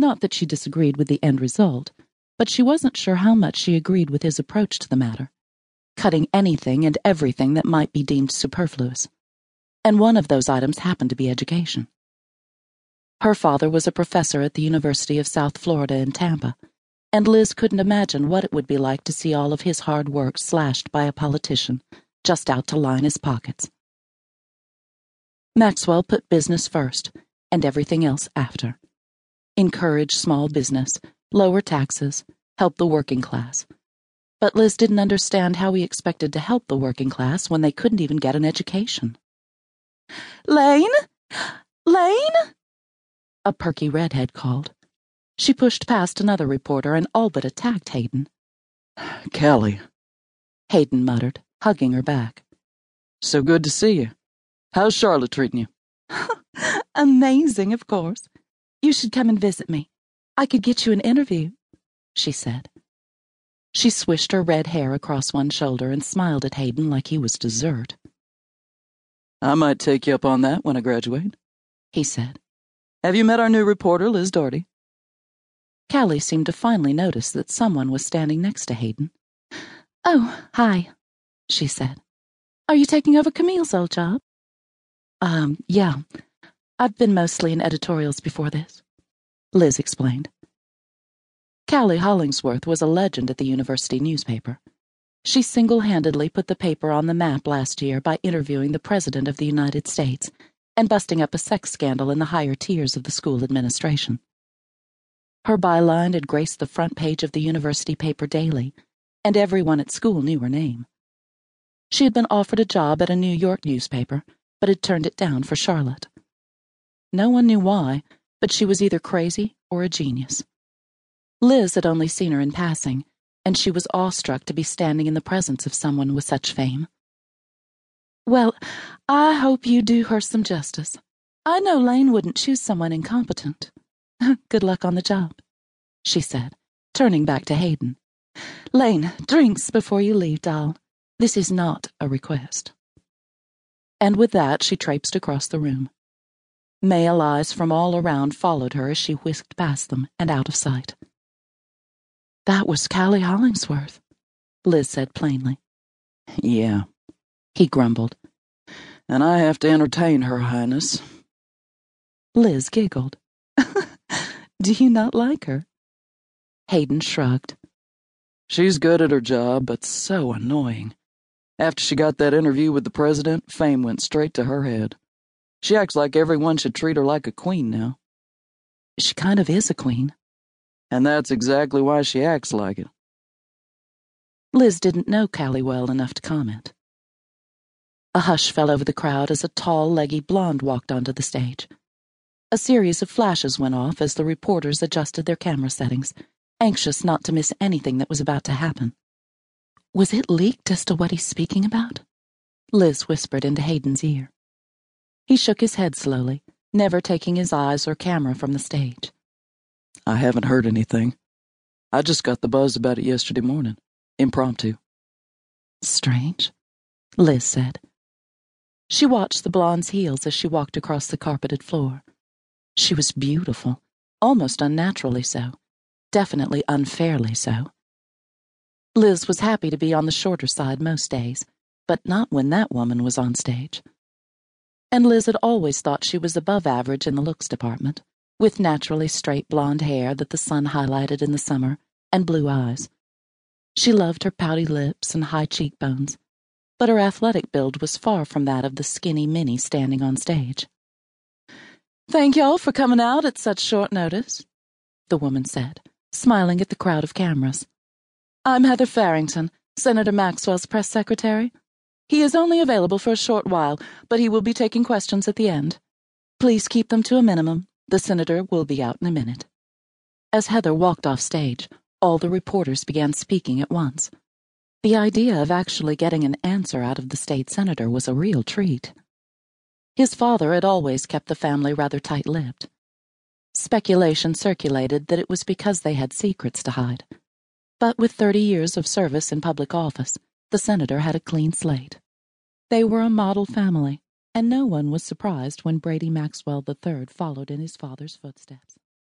Not that she disagreed with the end result, but she wasn't sure how much she agreed with his approach to the matter, cutting anything and everything that might be deemed superfluous. And one of those items happened to be education. Her father was a professor at the University of South Florida in Tampa, and Liz couldn't imagine what it would be like to see all of his hard work slashed by a politician just out to line his pockets. Maxwell put business first and everything else after. Encourage small business, lower taxes, help the working class. But Liz didn't understand how he expected to help the working class when they couldn't even get an education. Lane? Lane? A perky redhead called. She pushed past another reporter and all but attacked Hayden. Kelly, Hayden muttered, hugging her back. So good to see you. How's Charlotte treating you? Amazing, of course. You should come and visit me. I could get you an interview, she said. She swished her red hair across one shoulder and smiled at Hayden like he was dessert. I might take you up on that when I graduate, he said. Have you met our new reporter, Liz Dougherty? Callie seemed to finally notice that someone was standing next to Hayden. Oh, hi, she said. Are you taking over Camille's old job? Um, yeah. I've been mostly in editorials before this, Liz explained. Callie Hollingsworth was a legend at the university newspaper. She single handedly put the paper on the map last year by interviewing the President of the United States and busting up a sex scandal in the higher tiers of the school administration. Her byline had graced the front page of the university paper daily, and everyone at school knew her name. She had been offered a job at a New York newspaper, but had turned it down for Charlotte. No one knew why, but she was either crazy or a genius. Liz had only seen her in passing, and she was awestruck to be standing in the presence of someone with such fame. Well, I hope you do her some justice. I know Lane wouldn't choose someone incompetent. Good luck on the job, she said, turning back to Hayden. Lane, drinks before you leave, doll. This is not a request. And with that, she traipsed across the room. Male eyes from all around followed her as she whisked past them and out of sight. That was Callie Hollingsworth, Liz said plainly. Yeah, he grumbled. And I have to entertain Her Highness. Liz giggled. Do you not like her? Hayden shrugged. She's good at her job, but so annoying. After she got that interview with the president, fame went straight to her head. She acts like everyone should treat her like a queen now. She kind of is a queen. And that's exactly why she acts like it. Liz didn't know Callie well enough to comment. A hush fell over the crowd as a tall, leggy blonde walked onto the stage. A series of flashes went off as the reporters adjusted their camera settings, anxious not to miss anything that was about to happen. Was it leaked as to what he's speaking about? Liz whispered into Hayden's ear. He shook his head slowly, never taking his eyes or camera from the stage. I haven't heard anything. I just got the buzz about it yesterday morning. Impromptu. Strange, Liz said. She watched the blonde's heels as she walked across the carpeted floor. She was beautiful, almost unnaturally so, definitely unfairly so. Liz was happy to be on the shorter side most days, but not when that woman was on stage and Liz had always thought she was above average in the looks department, with naturally straight blonde hair that the sun highlighted in the summer, and blue eyes. She loved her pouty lips and high cheekbones, but her athletic build was far from that of the skinny Minnie standing on stage. Thank y'all for coming out at such short notice, the woman said, smiling at the crowd of cameras. I'm Heather Farrington, Senator Maxwell's press secretary. He is only available for a short while, but he will be taking questions at the end. Please keep them to a minimum. The senator will be out in a minute. As Heather walked off stage, all the reporters began speaking at once. The idea of actually getting an answer out of the state senator was a real treat. His father had always kept the family rather tight lipped. Speculation circulated that it was because they had secrets to hide. But with 30 years of service in public office, the senator had a clean slate. They were a model family, and no one was surprised when Brady Maxwell III followed in his father's footsteps.